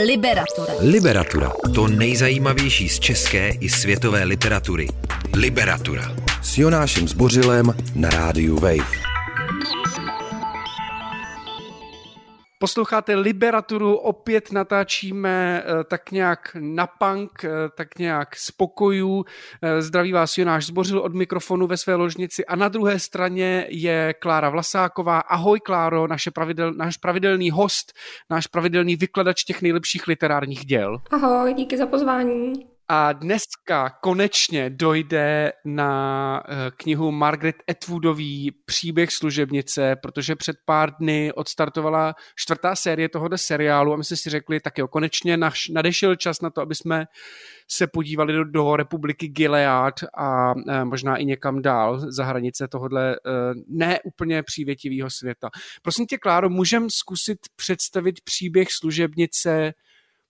Liberatura. Liberatura. To nejzajímavější z české i světové literatury. Liberatura. S Jonášem Zbořilem na rádiu Wave. Posloucháte Liberaturu, opět natáčíme eh, tak nějak na punk, eh, tak nějak spokojů. Eh, zdraví vás Jonáš Zbořil od mikrofonu ve své ložnici a na druhé straně je Klára Vlasáková. Ahoj Kláro, naše pravidel, náš pravidelný host, náš pravidelný vykladač těch nejlepších literárních děl. Ahoj, díky za pozvání. A dneska konečně dojde na eh, knihu Margaret Atwoodový Příběh služebnice, protože před pár dny odstartovala čtvrtá série tohoto seriálu a my jsme si řekli, tak jo, konečně naš, nadešel čas na to, aby jsme se podívali do, do republiky Gilead a e, možná i někam dál za hranice tohohle e, neúplně přívětivého světa. Prosím tě, Kláro, můžem zkusit představit příběh služebnice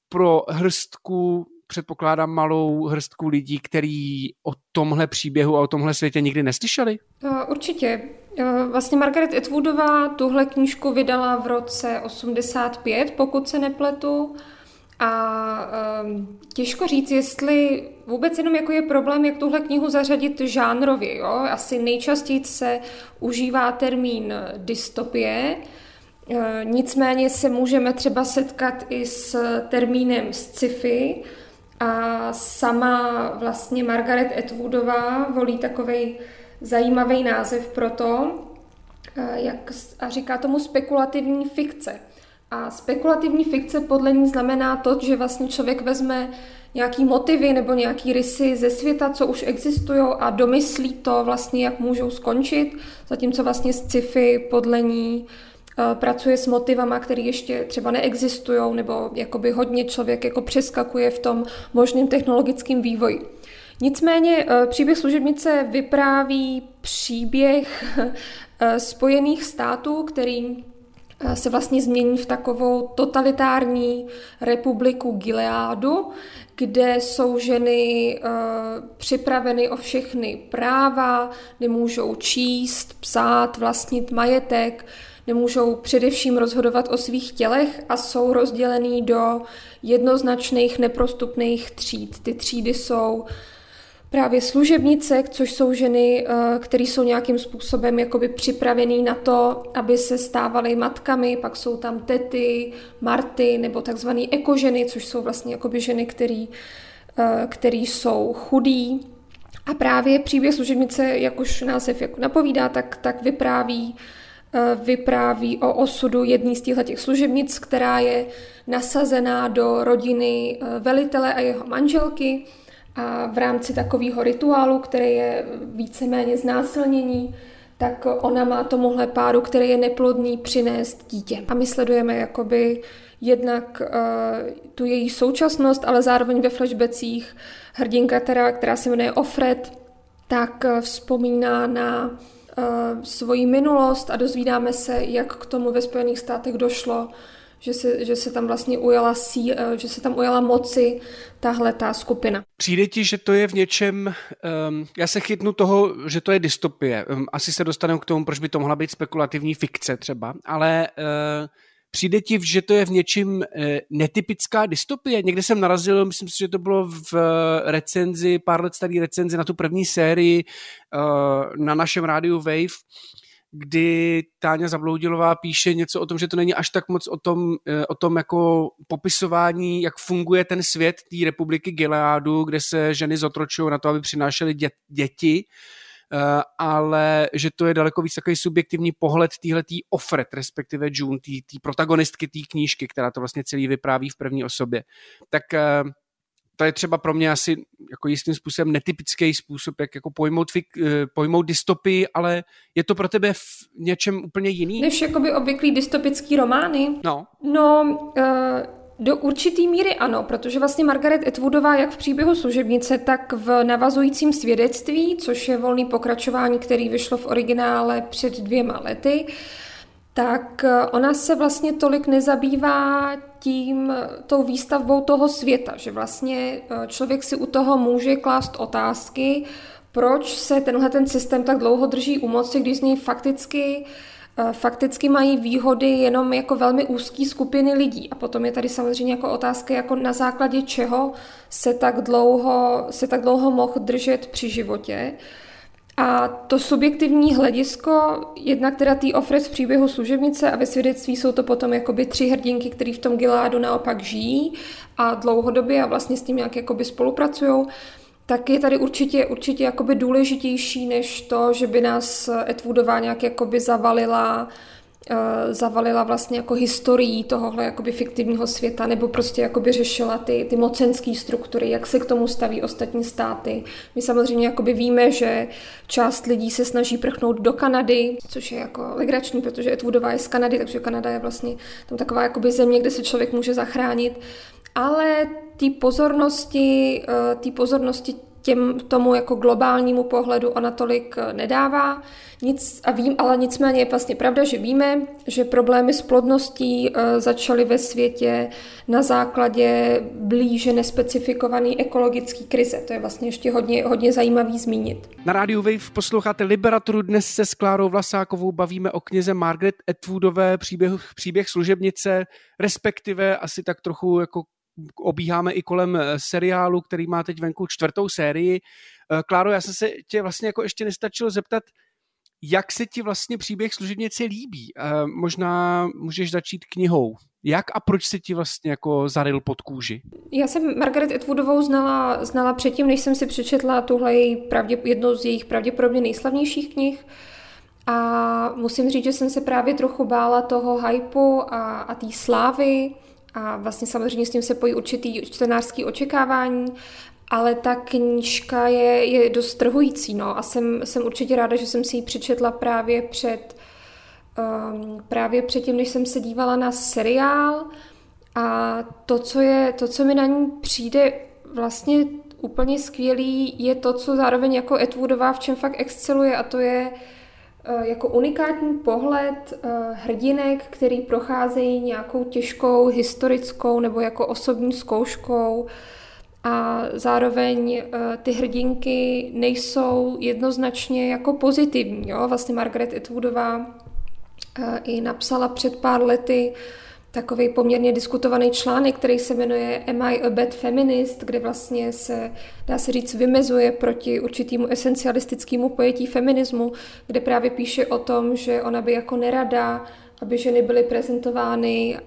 pro hrstku předpokládám, malou hrstku lidí, který o tomhle příběhu a o tomhle světě nikdy neslyšeli? Určitě. Vlastně Margaret Atwoodová tuhle knížku vydala v roce 85, pokud se nepletu. A um, těžko říct, jestli vůbec jenom jako je problém, jak tuhle knihu zařadit žánrově. Jo? Asi nejčastěji se užívá termín dystopie, e, nicméně se můžeme třeba setkat i s termínem sci-fi, a sama vlastně Margaret Atwoodová volí takový zajímavý název pro to, eh, jak, a říká tomu spekulativní fikce. A spekulativní fikce podle ní znamená to, že vlastně člověk vezme nějaký motivy nebo nějaký rysy ze světa, co už existují a domyslí to vlastně, jak můžou skončit, zatímco vlastně sci-fi podle ní Eh, pracuje s motivama, které ještě třeba neexistují, nebo jakoby hodně člověk jako přeskakuje v tom možném technologickém vývoji. Nicméně eh, příběh služebnice vypráví příběh eh, Spojených států, který se vlastně změní v takovou totalitární republiku Gileádu, kde jsou ženy připraveny o všechny práva, nemůžou číst, psát, vlastnit majetek, nemůžou především rozhodovat o svých tělech a jsou rozdělený do jednoznačných neprostupných tříd. Ty třídy jsou právě služebnice, což jsou ženy, eh, které jsou nějakým způsobem jakoby připravený na to, aby se stávaly matkami, pak jsou tam tety, marty nebo takzvané ekoženy, což jsou vlastně jakoby ženy, který, eh, který jsou chudí. A právě příběh služebnice, jak už název jako napovídá, tak, tak vypráví vypráví o osudu jedné z těchto služebnic, která je nasazená do rodiny eh, velitele a jeho manželky a v rámci takového rituálu, který je víceméně znásilnění, tak ona má tomuhle páru, který je neplodný, přinést dítě. A my sledujeme jakoby jednak uh, tu její současnost, ale zároveň ve flashbacích hrdinka, která, která se jmenuje Ofred, tak vzpomíná na svoji minulost a dozvídáme se, jak k tomu ve Spojených státech došlo, že se, že se tam vlastně ujala sí, uh, že se tam ujala moci tahle ta skupina. Přijde ti, že to je v něčem, um, já se chytnu toho, že to je dystopie. Um, asi se dostaneme k tomu, proč by to mohla být spekulativní fikce třeba, ale uh, Přijde ti, že to je v něčím eh, netypická dystopie? Někde jsem narazil, myslím si, že to bylo v eh, recenzi, pár let starý recenzi na tu první sérii eh, na našem rádiu Wave, kdy Táňa Zabloudilová píše něco o tom, že to není až tak moc o tom, o tom jako popisování, jak funguje ten svět té republiky Gileádu, kde se ženy zotročují na to, aby přinášely dě- děti, ale že to je daleko víc takový subjektivní pohled týhletý Offred, respektive June, té protagonistky té knížky, která to vlastně celý vypráví v první osobě. Tak eh, to je třeba pro mě asi jako jistým způsobem netypický způsob, jak jako pojmout, eh, pojmout dystopii, ale je to pro tebe v něčem úplně jiný? Než jakoby obvyklý dystopický romány? No. No, uh do určitý míry ano, protože vlastně Margaret Atwoodová jak v příběhu služebnice, tak v navazujícím svědectví, což je volný pokračování, který vyšlo v originále před dvěma lety, tak eh, ona se vlastně tolik nezabývá tím, tou výstavbou toho světa, že vlastně eh, člověk si u toho může klást otázky, proč se tenhle ten systém tak dlouho drží u moci, když z něj fakticky fakticky mají výhody jenom jako velmi úzký skupiny lidí. A potom je tady samozřejmě jako otázka, jako na základě čeho se tak dlouho, se tak dlouho mohl držet při životě. A to subjektivní hledisko, jednak teda tý Ofres v příběhu služebnice a ve svědectví jsou to potom jakoby tři hrdinky, které v tom Giládu naopak žijí a dlouhodobě a vlastně s tím nějak jakoby spolupracují, tak je tady určitě, určitě jakoby důležitější než to, že by nás Etwoodová nějak jakoby zavalila Eh, zavalila vlastně jako historií tohohle jakoby fiktivního světa, nebo prostě jakoby řešila ty, ty mocenské struktury, jak se k tomu staví ostatní státy. My samozřejmě jakoby víme, že část lidí se snaží prchnout do Kanady, což je jako legrační, protože Etwoodová je z Kanady, takže Kanada je vlastně tam taková jakoby země, kde se člověk může zachránit. Ale ty pozornosti, eh, ty pozornosti těm, tomu jako globálnímu pohledu ona tolik eh, nedává. Nic, a vím, ale nicméně je vlastně pravda, že víme, že problémy s plodností uh, začaly ve světě na základě blíže nespecifikované ekologické krize. To je vlastně ještě hodně, hodně zajímavý zmínit. Na rádiu Wave posloucháte Liberaturu. Dnes se s Klárou Vlasákovou bavíme o knize Margaret Atwoodové příběh, příběh služebnice, respektive asi tak trochu jako obíháme i kolem eh, seriálu, který má teď venku čtvrtou sérii. Eh, Kláro, já jsem se tě vlastně jako ještě nestačil zeptat, jak se ti vlastně příběh služebnice líbí? Eh, možná můžeš začít knihou. Jak a proč se ti vlastně jako zaril pod kůži? Já jsem Margaret Atwoodovou znala, znala předtím, než jsem si přečetla tuhle její pravdě, jednu z jejich pravděpodobně nejslavnějších knih. A musím říct, že jsem se právě trochu bála toho hypu a, a té slávy, a vlastně samozřejmě s tím se pojí určitý čtenářský očekávání, ale ta knížka je, je dost trhující, no. A jsem, jsem určitě ráda, že jsem si ji přečetla právě před, um, právě předtím, než jsem se dívala na seriál. A to, co, je, to, co mi na ní přijde vlastně úplně skvělý, je to, co zároveň jako Etwoodová v čem fakt exceluje a to je uh, jako unikátní pohled eh, hrdinek, který procházejí nějakou těžkou historickou nebo jako osobní zkouškou a zároveň eh, ty hrdinky nejsou jednoznačně jako pozitivní. Jo? Vlastně Margaret Atwoodová i napsala před pár lety takový poměrně diskutovaný článek, který se jmenuje Am I a Bad Feminist, kde vlastně se, dá se říct, vymezuje proti určitému esencialistickému pojetí feminismu, kde právě píše o tom, že ona by jako nerada, aby ženy byly prezentovány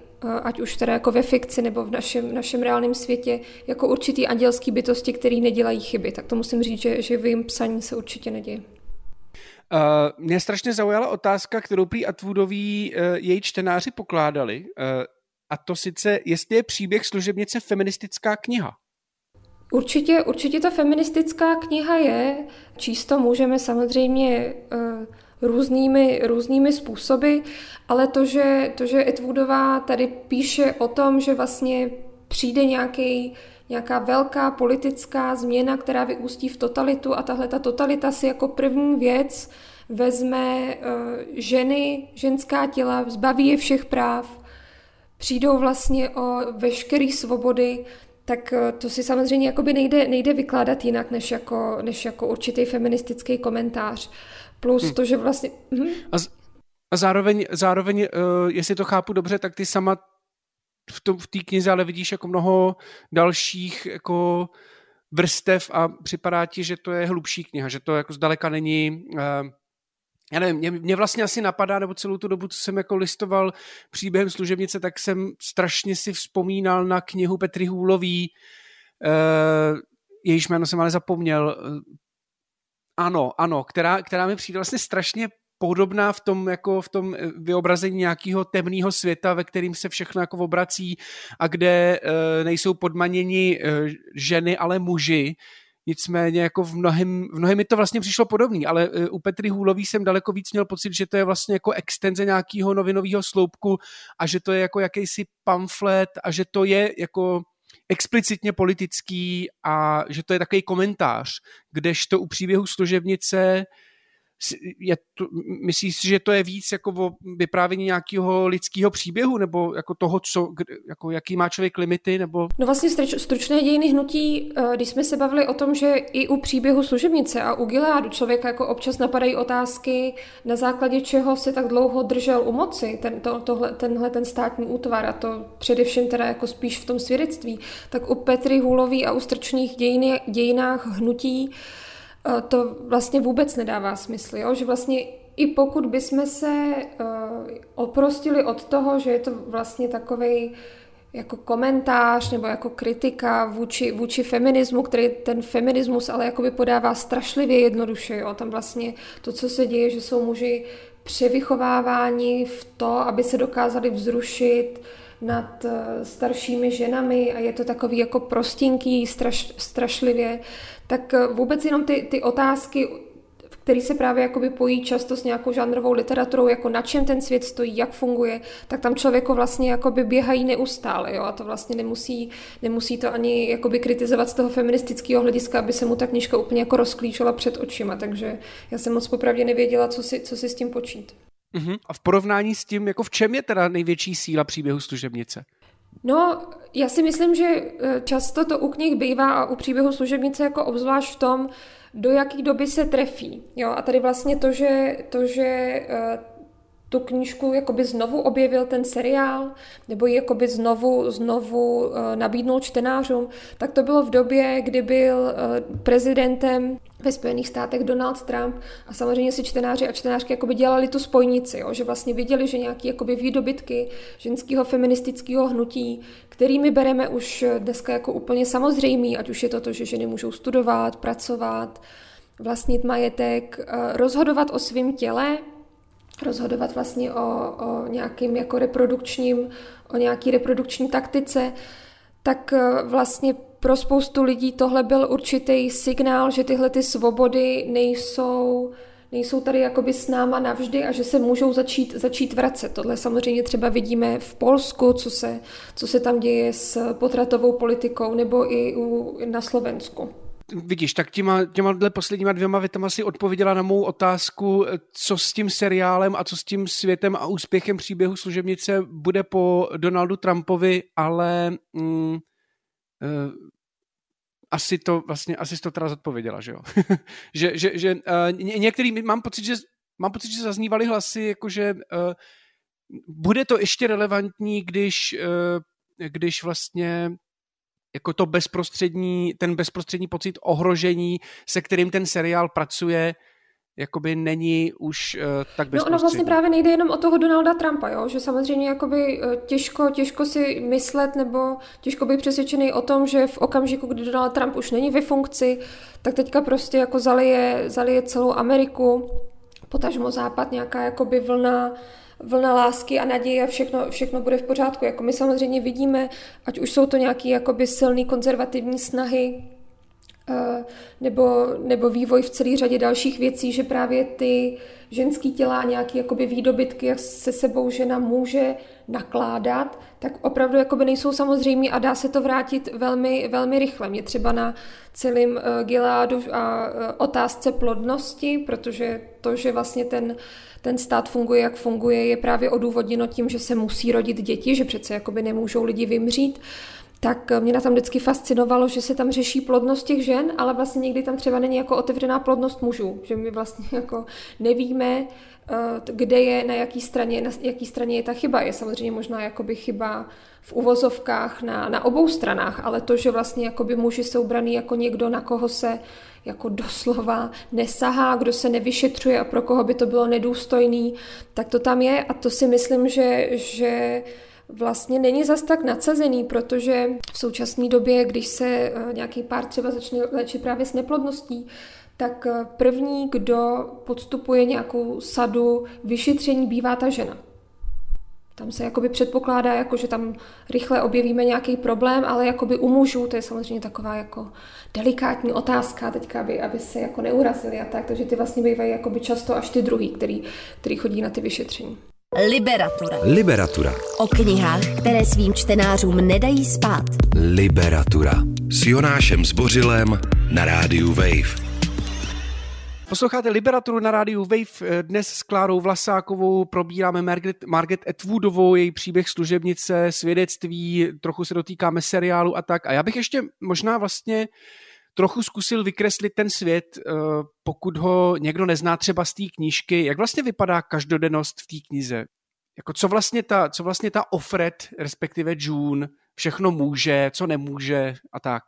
ať už teda jako ve fikci nebo v našem, našem reálném světě, jako určitý andělský bytosti, který nedělají chyby. Tak to musím říct, že, že v jejím psaní se určitě neděje. Uh, mě strašně zaujala otázka, kterou prý Atwoodoví uh, její čtenáři pokládali, uh, a to sice, jestli je příběh služebnice feministická kniha. Určitě, určitě to feministická kniha je. Číst to můžeme samozřejmě uh, různými, různými způsoby, ale to že, to, že Etwoodová tady píše o tom, že vlastně přijde nějaký nějaká velká politická změna, která vyústí v totalitu a tahle ta totalita si jako první věc vezme uh, ženy, ženská těla, zbaví je všech práv, přijdou vlastně o veškeré svobody, tak uh, to si samozřejmě jakoby nejde, nejde vykládat jinak, než jako, než jako určitý feministický komentář. Plus hmm. to, že vlastně... Hm? A, z, a zároveň, zároveň uh, jestli to chápu dobře, tak ty sama v, tom, v té knize ale vidíš jako mnoho dalších jako vrstev a připadá ti, že to je hlubší kniha, že to jako zdaleka není uh, já nevím, mě, mě vlastně asi napadá, nebo celou tu dobu, co jsem jako listoval příběhem služebnice, tak jsem strašně si vzpomínal na knihu Petry Hůlový, uh, jejíž jméno jsem ale zapomněl, uh, ano, ano, která, která mi přijde vlastně strašně podobná v tom, jako v tom eh, vyobrazení nějakého temného světa, ve kterým se všechno jako obrací a kde e, nejsou podmaněni e, ženy, ale muži. Nicméně jako v mnohem, v mnohem mi to vlastně přišlo podobný, ale u Petry Hůlový jsem daleko víc měl pocit, že to je vlastně jako extenze nějakého novinového sloupku a že to je jako jakýsi pamflet a že to je jako explicitně politický a že to je takový komentář, kdežto u příběhu služebnice je to, myslíš si, že to je víc jako o vyprávění nějakého lidského příběhu, nebo jako toho, co, jako jaký má člověk limity, nebo... No vlastně stručné dějiny hnutí, eh, když jsme se bavili o tom, že i u příběhu služebnice a u Gileadu člověka jako občas napadají otázky, na základě čeho se tak dlouho držel u moci ten, to, tohle, tenhle ten státní útvar a to především teda jako spíš v tom svědectví, tak u Petry Hůlový a u stručných dějiny, dějinách hnutí Eh, to vlastně vůbec nedává smysl, jo? že vlastně i pokud bychom se uh, oprostili od toho, že je to vlastně takový jako komentář nebo jako kritika vůči, vůči feminismu, který ten feminismus ale jakoby podává strašlivě jednoduše. Jo? Tam vlastně to, co se děje, že jsou muži převychováváni v to, aby se dokázali vzrušit nad eh, staršími ženami a je to takový jako prostinký, straš, strašlivě, tak eh, vůbec jenom ty, ty otázky, který se právě jakoby pojí často s nějakou žánrovou literaturou, jako na čem ten svět stojí, jak funguje, tak tam člověku vlastně jakoby běhají neustále, jo, a to vlastně nemusí, nemusí to ani jakoby kritizovat z toho feministického hlediska, aby se mu ta knižka úplně jako rozklíčila před očima, takže já jsem moc popravdě nevěděla, co si, co si s tím počít. Uh-huh. A v porovnání s tím, jako v čem je teda největší síla příběhu služebnice? No, já si myslím, že eh, často to u knih bývá a u příběhu služebnice jako obzvlášť v tom, do jaký doby se trefí. Jo? A tady vlastně to, že, to, že eh, tu knížku jakoby znovu objevil ten seriál, nebo ji jakoby znovu, znovu eh, nabídnul čtenářům, tak to bylo v době, kdy byl prezidentem ve Spojených státech Donald Trump. A samozřejmě si čtenáři a čtenářky jakoby dělali tu spojnici, jo, že vlastně viděli, že nějaké jakoby výdobytky ženského feministického hnutí, kterými bereme už dneska jako úplně samozřejmý, ať už je to to, že ženy můžou studovat, pracovat, vlastnit majetek, eh, rozhodovat o svém těle, rozhodovat vlastně o, o nějakým jako reprodukčním, o nějaký reprodukční taktice, tak eh, vlastně pro spoustu lidí tohle byl určitý signál, že tyhle ty svobody nejsou, nejsou tady jakoby s náma navždy a že se můžou začít, začít vracet. Tohle samozřejmě třeba vidíme v Polsku, co se, co se tam děje s potratovou politikou, nebo i u, na Slovensku. Vidíš, tak těma, těma dle posledníma dvěma větama si odpověděla na mou otázku, co s tím seriálem a co s tím světem a úspěchem příběhu služebnice bude po Donaldu Trumpovi, ale mm, uh, asi to vlastně, asi to teda zodpověděla, že jo. že, že, že uh, některý, mám pocit, že mám pocit, že zaznívaly hlasy, jakože uh, bude to ještě relevantní, když, uh, když vlastně jako to bezprostřední, ten bezprostřední pocit ohrožení, se kterým ten seriál pracuje, jakoby není už uh, tak bezprostřední. No ono vlastně právě nejde jenom o toho Donalda Trumpa, jo? že samozřejmě jakoby uh, těžko, těžko si myslet nebo těžko být přesvědčený o tom, že v okamžiku, kdy Donald Trump už není ve funkci, tak teďka prostě jako zalije, zalije celou Ameriku, potažmo západ nějaká jakoby vlna vlna lásky a naděje a všechno, všechno bude v pořádku. Jako my samozřejmě vidíme, ať už jsou to nějaké silné konzervativní snahy, nebo, nebo vývoj v celé řadě dalších věcí, že právě ty ženský těla, nějaké jakoby výdobytky, jak se sebou žena může nakládat, tak opravdu jakoby nejsou samozřejmé a dá se to vrátit velmi, velmi rychle. Mě třeba na celém uh, Gileadu a uh, otázce plodnosti, protože to, že vlastně ten ten stát funguje, jak funguje, je právě odůvodněno tím, že se musí rodit děti, že přece jakoby nemůžou lidi vymřít tak mě na tam vždycky fascinovalo, že se tam řeší plodnost těch žen, ale vlastně někdy tam třeba není jako otevřená plodnost mužů, že my vlastně jako nevíme, eh, kde je, na jaký straně, na jaký straně je ta chyba. Je samozřejmě možná jakoby chyba v uvozovkách na, na obou stranách, ale to, že vlastně jakoby muži jsou braný jako někdo, na koho se jako doslova nesahá, kdo se nevyšetřuje a pro koho by to bylo nedůstojný, tak to tam je a to si myslím, že, že vlastně není zas tak nadsazený, protože v současné době, když se eh, nějaký pár třeba začne léčit právě s neplodností, tak eh, první, kdo podstupuje nějakou sadu vyšetření, bývá ta žena. Tam se jakoby předpokládá, jako, že tam rychle objevíme nějaký problém, ale jakoby u mužů, to je samozřejmě taková jako delikátní otázka teďka, aby, aby se jako neurazili a tak, takže ty vlastně bývají jakoby často až ty druhý, který, který chodí na ty vyšetření. Liberatura. Liberatura. O knihách, které svým čtenářům nedají spát. Liberatura. S Jonášem Zbořilem na rádiu Wave. Posloucháte Liberaturu na rádiu Wave. Dnes s Klárou Vlasákovou probíráme Margaret, Margaret Atwoodovou, její příběh služebnice, svědectví, trochu se dotýkáme seriálu a tak. A já bych ještě možná vlastně trochu zkusil vykreslit ten svět, eh, pokud ho někdo nezná třeba z té knížky. Jak vlastně vypadá každodennost v té knize? Jako co vlastně ta, co vlastně ta Offred, respektive June, všechno může, co nemůže a tak?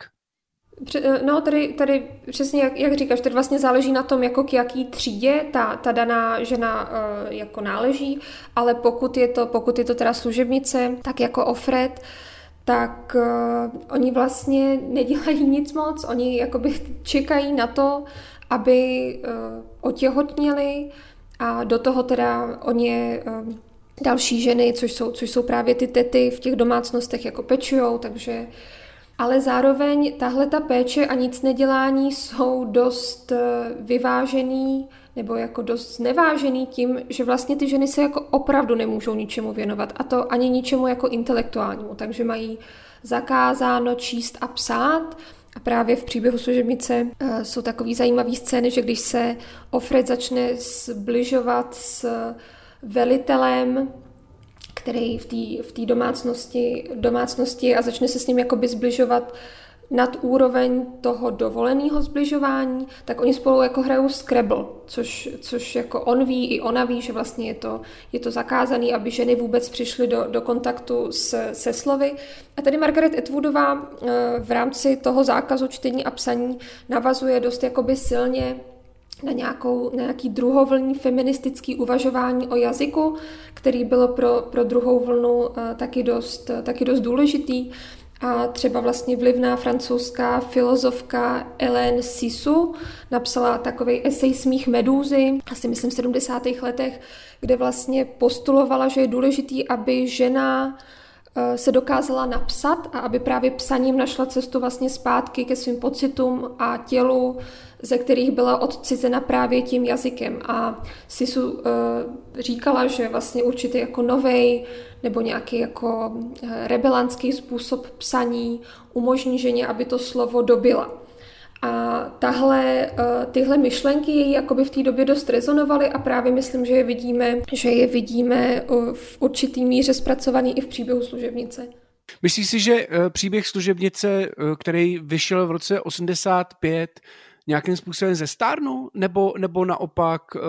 Eh, no, tady, tady přesně jak, jak říkáš, tady vlastně záleží na tom, jako k jaký třídě ta, ta daná žena uh, jako náleží, ale pokud je to, pokud je to teda služebnice, tak jako Ofred, tak uh, oni vlastně nedělají nic moc, oni jakoby čekají na to, aby uh, otěhotněli a do toho teda oni uh, další ženy, což jsou, což jsou právě ty tety v těch domácnostech jako pečujou, takže ale zároveň tahle ta péče a nic nedělání jsou dost vyvážený nebo jako dost znevážený tím, že vlastně ty ženy se jako opravdu nemůžou ničemu věnovat a to ani ničemu jako intelektuálnímu, takže mají zakázáno číst a psát. A právě v příběhu služebnice uh, jsou takový zajímavý scény, že když se Ofred začne zbližovat s velitelem který v té v domácnosti, domácnosti a začne se s ním jakoby zbližovat nad úroveň toho dovoleného zbližování, tak oni spolu jako hrajou Scrabble, což, což jako on ví, i ona ví, že vlastně je to, je to zakázané, aby ženy vůbec přišly do, do kontaktu s, se slovy. A tady Margaret Atwoodová eh, v rámci toho zákazu čtení a psaní navazuje dost jakoby silně na, nějakou, na nějaký druhovlní feministický uvažování o jazyku, který bylo pro, pro druhou vlnu uh, taky, dost, uh, taky dost důležitý. A třeba vlastně vlivná francouzská filozofka Hélène Sisu napsala takový esej Smích medúzy, asi myslím v 70. letech, kde vlastně postulovala, že je důležitý, aby žena eh, se dokázala napsat a aby právě psaním našla cestu vlastně zpátky ke svým pocitům a tělu, ze kterých byla odcizena právě tím jazykem. A Sisu uh, říkala, že vlastně určitý jako novej nebo nějaký jako eh, rebelantský způsob psaní umožní ženě, aby to slovo dobila. A tahle, eh, tyhle myšlenky její jakoby v té době dost rezonovaly a právě myslím, že je vidíme, že je vidíme v určitý míře zpracovaný i v příběhu služebnice. Myslíš si, že příběh služebnice, který vyšel v roce 85, nějakým způsobem zestárnul, nebo, nebo naopak uh,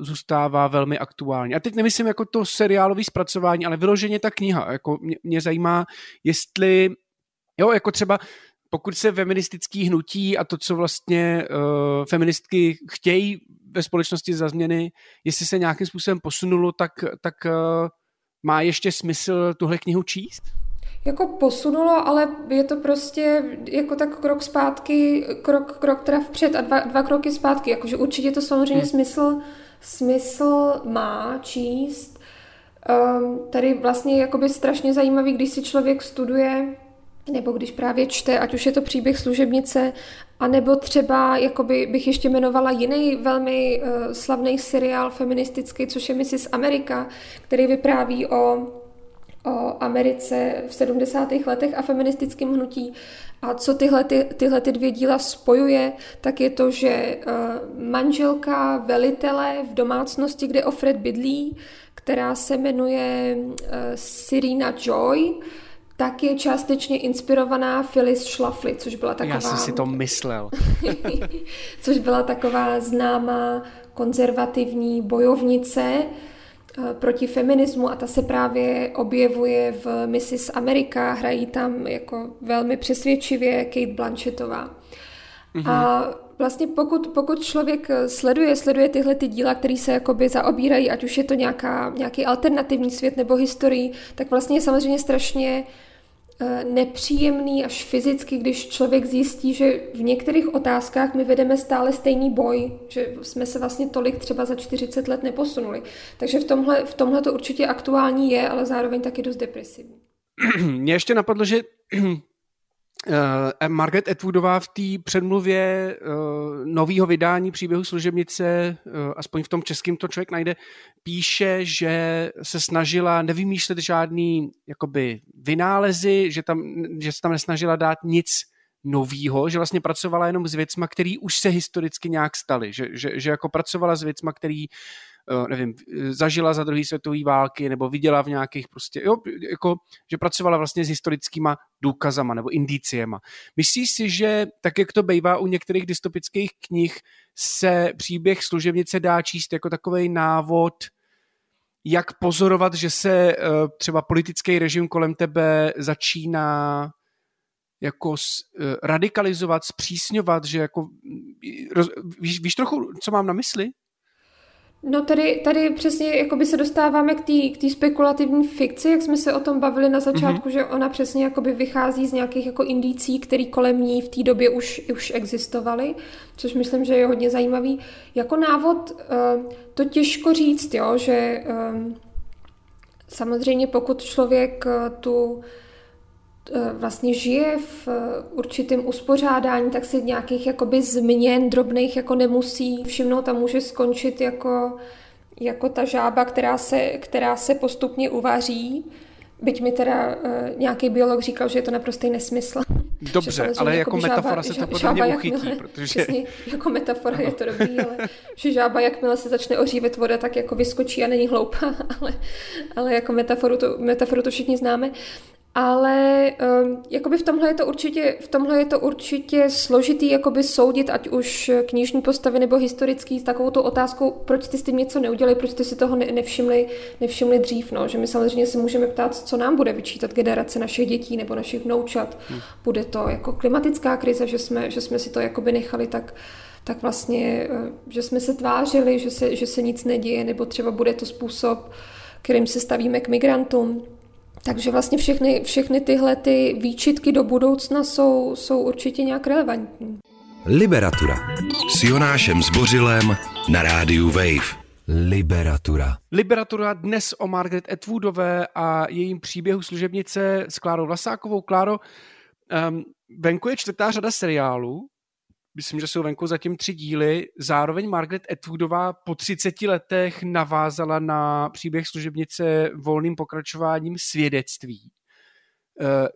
zůstává velmi aktuální. A teď nemyslím jako to seriálové zpracování, ale vyloženě ta kniha. Jako mě, mě zajímá, jestli, jo, jako třeba pokud se feministický hnutí a to, co vlastně uh, feministky chtějí ve společnosti za změny, jestli se nějakým způsobem posunulo, tak, tak uh, má ještě smysl tuhle knihu číst? Jako posunulo, ale je to prostě jako tak krok zpátky, krok, krok teda vpřed a dva, dva kroky zpátky. Jakože určitě to samozřejmě hmm. smysl, smysl má číst. Um, tady vlastně je jakoby strašně zajímavý, když si člověk studuje nebo když právě čte, ať už je to příběh služebnice, anebo třeba, jakoby bych ještě jmenovala jiný velmi uh, slavný seriál feministický, což je Mrs. Amerika, který vypráví o o Americe v 70. letech a feministickém hnutí. A co tyhle, ty, tyhle ty dvě díla spojuje, tak je to, že uh, manželka velitele v domácnosti, kde Ofred bydlí, která se jmenuje uh, Sirina Joy, tak je částečně inspirovaná Phyllis Schlafly, což byla taková... Já jsem si to myslel. což byla taková známá konzervativní bojovnice, Eh, proti feminismu a ta se právě objevuje v Mrs. America, hrají tam jako velmi přesvědčivě Kate Blanchettová. Mm-hmm. A vlastně pokud, pokud člověk sleduje, sleduje tyhle ty díla, které se jakoby zaobírají, ať už je to nějaká, nějaký alternativní svět nebo historii, tak vlastně je samozřejmě strašně uh, Eh, nepříjemný až fyzicky, když člověk zjistí, že v některých otázkách my vedeme stále stejný boj, že jsme se vlastně tolik třeba za 40 let neposunuli. Takže v tomhle, v tomhle to určitě aktuální je, ale zároveň taky dost depresivní. Mně ještě napadlo, že Uh, Margaret Atwoodová v té předmluvě uh, nového vydání příběhu služebnice, uh, aspoň v tom českém to člověk najde, píše, že se snažila nevymýšlet žádný jakoby vynálezy, že, tam, že se tam nesnažila dát nic novýho, že vlastně pracovala jenom s věcma, který už se historicky nějak staly, že, že, že jako pracovala s věcma, který Eh, nevím, zažila za druhé světové války nebo viděla v nějakých prostě, jo, jako, že pracovala vlastně s historickýma důkazama nebo indiciema. Myslíš si, že tak, jak to bývá u některých dystopických knih, se příběh služebnice dá číst jako takový návod, jak pozorovat, že se eh, třeba politický režim kolem tebe začíná jako eh, radikalizovat, zpřísňovat, že jako, víš, víš trochu, co mám na mysli? No tady, tady přesně jakoby se dostáváme k té spekulativní fikci, jak jsme se o tom bavili na začátku, mm-hmm. že ona přesně jakoby vychází z nějakých jako indicí, které kolem ní v té době už, už existovaly, což myslím, že je hodně zajímavý. Jako návod eh, to těžko říct, jo, že eh, samozřejmě pokud člověk eh, tu vlastně žije v eh, určitém uspořádání, tak si nějakých jakoby změn drobných jako nemusí všimnout a může skončit jako, jako ta žába, která se, která se postupně uvaří. Byť mi teda uh, nějaký biolog říkal, že je to naprostý nesmysl. Dobře, ale jako metafora žába, se to podle mě uchytí, jakmile, protože... Přesně, jako metafora je to dobrý, ale že žába, jakmile se začne ožívat voda, tak jako vyskočí a není hloupá, ale, ale jako metaforu to, metaforu to všichni známe. Ale um, jakoby v tomhle je to určitě, v tomhle je to určitě složitý jakoby soudit, ať už knižní postavy nebo historický, s takovou tu otázkou, proč jste s tím něco neudělali, proč jste si toho ne, nevšimli, nevšimli dřív. No? Že my samozřejmě se můžeme ptát, co nám bude vyčítat generace našich dětí nebo našich vnoučat. Hmm. Bude to jako klimatická krize, že jsme, že jsme si to jakoby nechali tak tak vlastně, eh, že jsme se tvářili, že se, že se nic neděje, nebo třeba bude to způsob, kterým se stavíme k migrantům. Takže vlastně všechny, všechny tyhle ty výčitky do budoucna jsou, jsou určitě nějak relevantní. Liberatura s Jonášem Zbořilem na rádiu Wave. Liberatura. Liberatura dnes o Margaret Atwoodové a jejím příběhu služebnice s Klárou Vlasákovou. Kláro, um, venku je čtvrtá řada seriálů, myslím, že jsou venku zatím tři díly. Zároveň Margaret Atwoodová po 30 letech navázala na příběh služebnice volným pokračováním svědectví. Eh,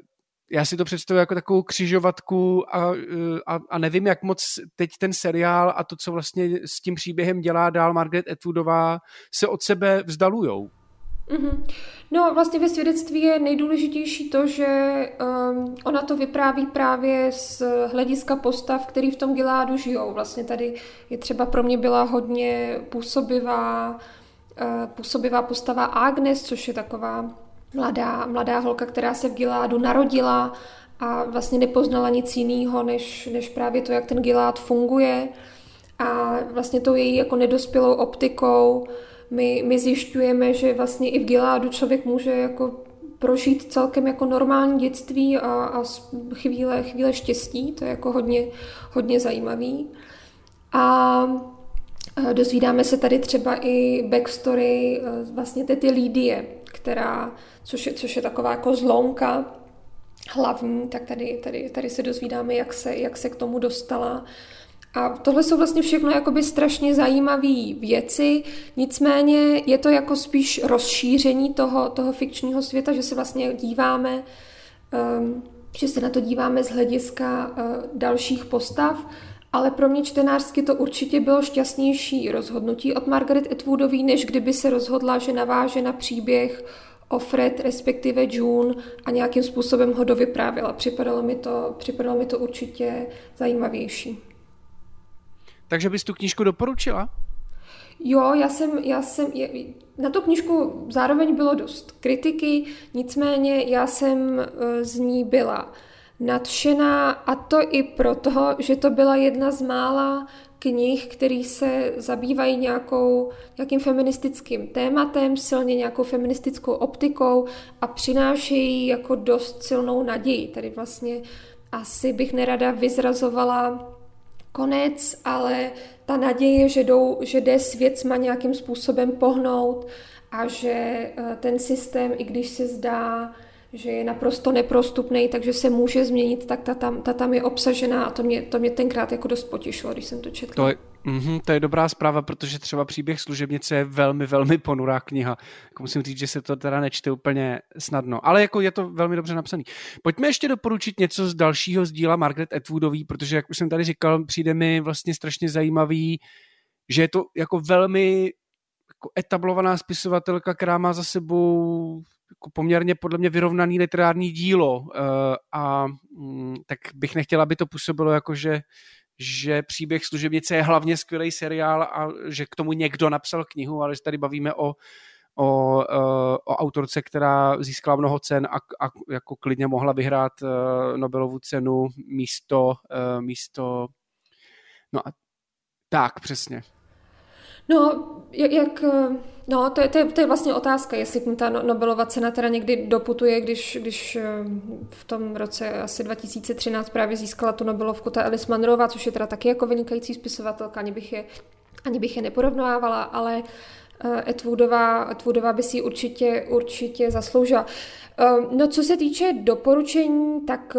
já si to představuji jako takovou křižovatku a, eh, a, a nevím, jak moc teď ten seriál a to, co vlastně s tím příběhem dělá dál Margaret Atwoodová, se od sebe vzdalujou. Mm-hmm. No vlastně ve svědectví je nejdůležitější to, že um, ona to vypráví právě z hlediska postav, který v tom Giládu žijou. Vlastně tady je třeba pro mě byla hodně působivá, uh, působivá postava Agnes, což je taková mladá, mladá holka, která se v Giládu narodila a vlastně nepoznala nic jiného, než, než právě to, jak ten Gilád funguje. A vlastně tou její jako nedospělou optikou my, my zjišťujeme, že vlastně i v Giládu člověk může jako prožít celkem jako normální dětství a, a chvíle, chvíle štěstí, to je jako hodně, hodně zajímavý. A dozvídáme se tady třeba i backstory e, vlastně tety Lídie, která, což je, což je taková jako zlomka hlavní, tak tady, tady, tady se dozvídáme, jak se, jak se k tomu dostala. A tohle jsou vlastně všechno jakoby strašně zajímavé věci, nicméně je to jako spíš rozšíření toho, toho fikčního světa, že se vlastně díváme, um, že se na to díváme z hlediska uh, dalších postav, ale pro mě čtenářsky to určitě bylo šťastnější rozhodnutí od Margaret Atwoodový, než kdyby se rozhodla, že naváže na příběh o Fred, respektive June a nějakým způsobem ho dovyprávěla. Připadalo mi to, připadalo mi to určitě zajímavější. Takže bys tu knížku doporučila? Jo, já jsem, já jsem, na tu knížku zároveň bylo dost kritiky, nicméně já jsem e, z ní byla nadšená a to i proto, že to byla jedna z mála knih, který se zabývají nějakou, nějakým feministickým tématem, silně nějakou feministickou optikou a přinášejí jako dost silnou naději. Tady vlastně asi bych nerada vyzrazovala konec, ale ta naděje, že, jdou, že jde svět má nějakým způsobem pohnout a že eh, ten systém, i když se zdá, že je naprosto neprostupný, takže se může změnit, tak ta tam, ta tam je obsažená a to mě, to mě tenkrát jako dost potěšilo, když jsem to četla. To je, Mm-hmm, to je dobrá zpráva, protože třeba příběh služebnice je velmi, velmi ponurá kniha. Jako musím říct, že se to teda nečte úplně snadno, ale jako je to velmi dobře napsaný. Pojďme ještě doporučit něco z dalšího z díla Margaret Atwoodový, protože jak už jsem tady říkal, přijde mi vlastně strašně zajímavý, že je to jako velmi jako etablovaná spisovatelka, která má za sebou jako poměrně podle mě vyrovnaný literární dílo uh, a um, tak bych nechtěla, aby to působilo jako, že že příběh služebnice je hlavně skvělý seriál a že k tomu někdo napsal knihu, ale že tady bavíme o, o, eh, o autorce, která získala mnoho cen a, a jako klidně mohla vyhrát eh, Nobelovu cenu místo, eh, místo no a tak přesně. No, jak, jak no, to je, to, je, to je vlastně otázka, jestli ta no, Nobelova cena teda někdy doputuje, když, když v tom roce asi 2013 právě získala tu Nobelovku ta Alice Munrova, což je teda taky jako vynikající spisovatelka, ani bych je, ani bych je neporovnávala, ale Etwoodová, Etwoodová by si určitě, určitě zasloužila. No, co se týče doporučení, tak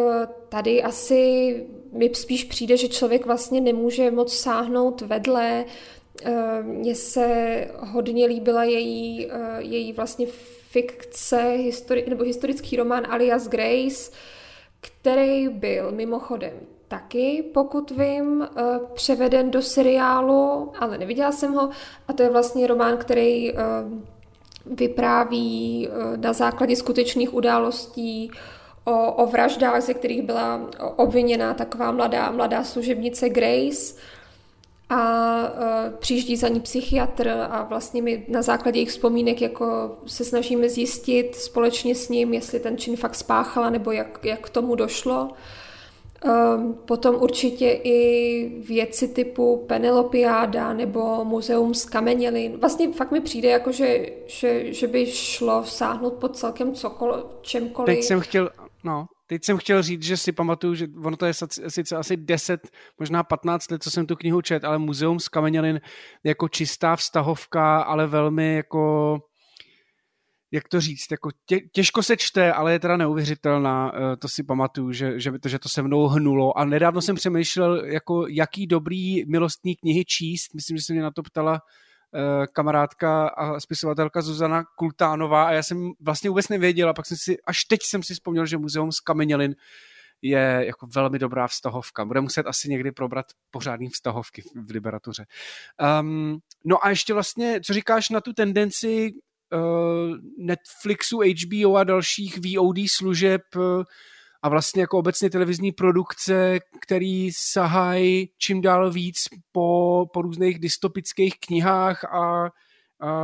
tady asi mi spíš přijde, že člověk vlastně nemůže moc sáhnout vedle Eh, mně se hodně líbila její, eh, její vlastně fikce, histori- nebo historický román Alias Grace, který byl mimochodem taky, pokud vím, eh, převeden do seriálu, ale neviděla jsem ho. A to je vlastně román, který vypráví na základě skutečných událostí o, o vraždách, ze kterých byla obviněna taková mladá, mladá služebnice Grace a uh, přijíždí za ní psychiatr a vlastně my na základě jejich vzpomínek jako se snažíme zjistit společně s ním, jestli ten čin fakt spáchala nebo jak, jak k tomu došlo. Um, potom určitě i věci typu Penelopiáda nebo Muzeum z Kamenělin. Vlastně fakt mi přijde, jako že, že, že by šlo sáhnout pod celkem cokoliv, čemkoliv. Teď jsem chtěl, no, teď jsem chtěl říct, že si pamatuju, že ono to je sice asi 10, možná 15 let, co jsem tu knihu čet, ale Muzeum z Kamenělin jako čistá vztahovka, ale velmi jako jak to říct, jako tě, těžko se čte, ale je teda neuvěřitelná, eh, to si pamatuju, že, že, že to se mnou hnulo. A nedávno jsem přemýšlel, jako jaký dobrý milostní knihy číst, myslím, že se mě na to ptala kamarádka a spisovatelka Zuzana Kultánová a já jsem vlastně vůbec nevěděla, pak jsem si, až teď jsem si vzpomněl, že muzeum z Kamenělin je jako velmi dobrá vztahovka. Bude muset asi někdy probrat pořádný vztahovky v literatuře. Um, no a ještě vlastně, co říkáš na tu tendenci uh, Netflixu, HBO a dalších VOD služeb uh, a vlastně jako obecně televizní produkce, který sahají čím dál víc po, po různých dystopických knihách a,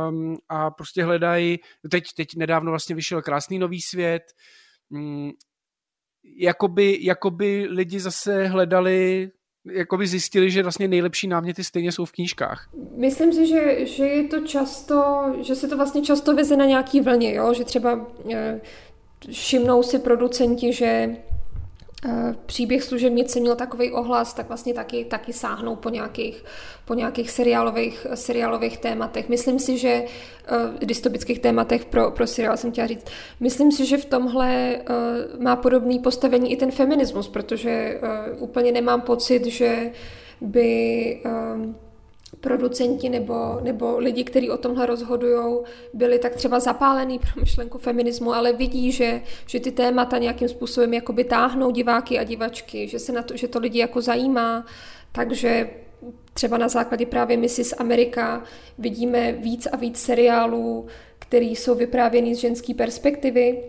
um, a prostě hledají, teď, teď nedávno vlastně vyšel Krásný nový svět, um, jakoby, jakoby lidi zase hledali jakoby zjistili, že vlastně nejlepší náměty stejně jsou v knížkách. Myslím si, že, že je to často, že se to vlastně často veze na nějaký vlně, jo? že třeba eh, všimnou si producenti, že eh, příběh služebnice měl takový ohlas, tak vlastně taky, taky sáhnou po nějakých, po nějakých seriálových, seriálových tématech. Myslím si, že uh, dystopických tématech pro, pro seriál jsem chtěla říct. Myslím si, že v tomhle uh, má podobný postavení i ten feminismus, protože úplně nemám pocit, že by producenti nebo, nebo lidi, kteří o tomhle rozhodují, byli tak třeba zapálení pro myšlenku feminismu, ale vidí, že, že ty témata nějakým způsobem jakoby táhnou diváky a divačky, že, se na to, že to lidi jako zajímá, takže třeba na základě právě Mrs. Amerika vidíme víc a víc seriálů, které jsou vyprávěny z ženské perspektivy,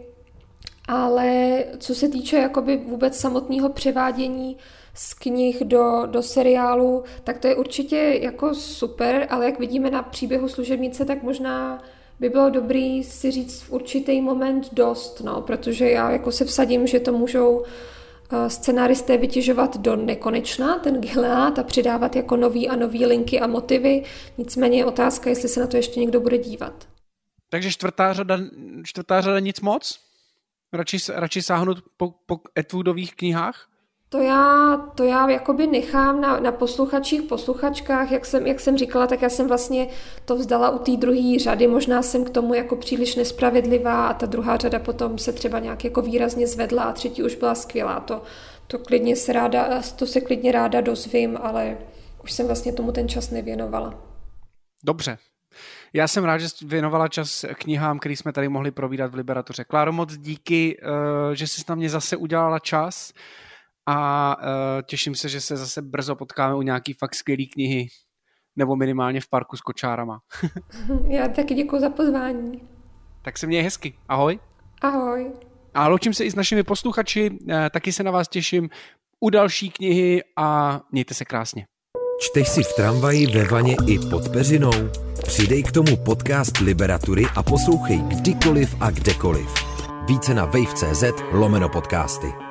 ale co se týče jakoby vůbec samotného převádění z knih do, do seriálu, tak to je určitě jako super, ale jak vidíme na příběhu služebnice, tak možná by bylo dobrý si říct v určitý moment dost, no, protože já jako se vsadím, že to můžou eh, scenáristé vytěžovat do nekonečna, ten Gilead a přidávat jako nový a nový linky a motivy. Nicméně je otázka, jestli se na to ještě někdo bude dívat. Takže čtvrtá řada, čtvrtá řada nic moc? Radši, radši sáhnout po, po Etwoodových knihách? To já, to já jakoby nechám na, na posluchačích, posluchačkách, jak jsem, jak jsem říkala, tak já jsem vlastně to vzdala u té druhé řady, možná jsem k tomu jako příliš nespravedlivá a ta druhá řada potom se třeba nějak jako výrazně zvedla a třetí už byla skvělá. To, to klidně se ráda, to se klidně ráda dozvím, ale už jsem vlastně tomu ten čas nevěnovala. Dobře. Já jsem rád, že jsi věnovala čas knihám, který jsme tady mohli provídat v Liberatoře. Kláro, moc díky, eh, že jsi na mě zase udělala čas a eh, těším se, že se zase brzo potkáme u nějaký fakt skvělý knihy nebo minimálně v parku s kočárama. Já taky děkuji za pozvání. Tak se měj hezky. Ahoj. Ahoj. A loučím se i s našimi posluchači, eh, taky se na vás těším u další knihy a mějte se krásně. Čteš si v tramvaji, ve vaně i pod peřinou? Přidej k tomu podcast Liberatury a poslouchej kdykoliv a kdekoliv. Více na wave.cz lomeno podcasty.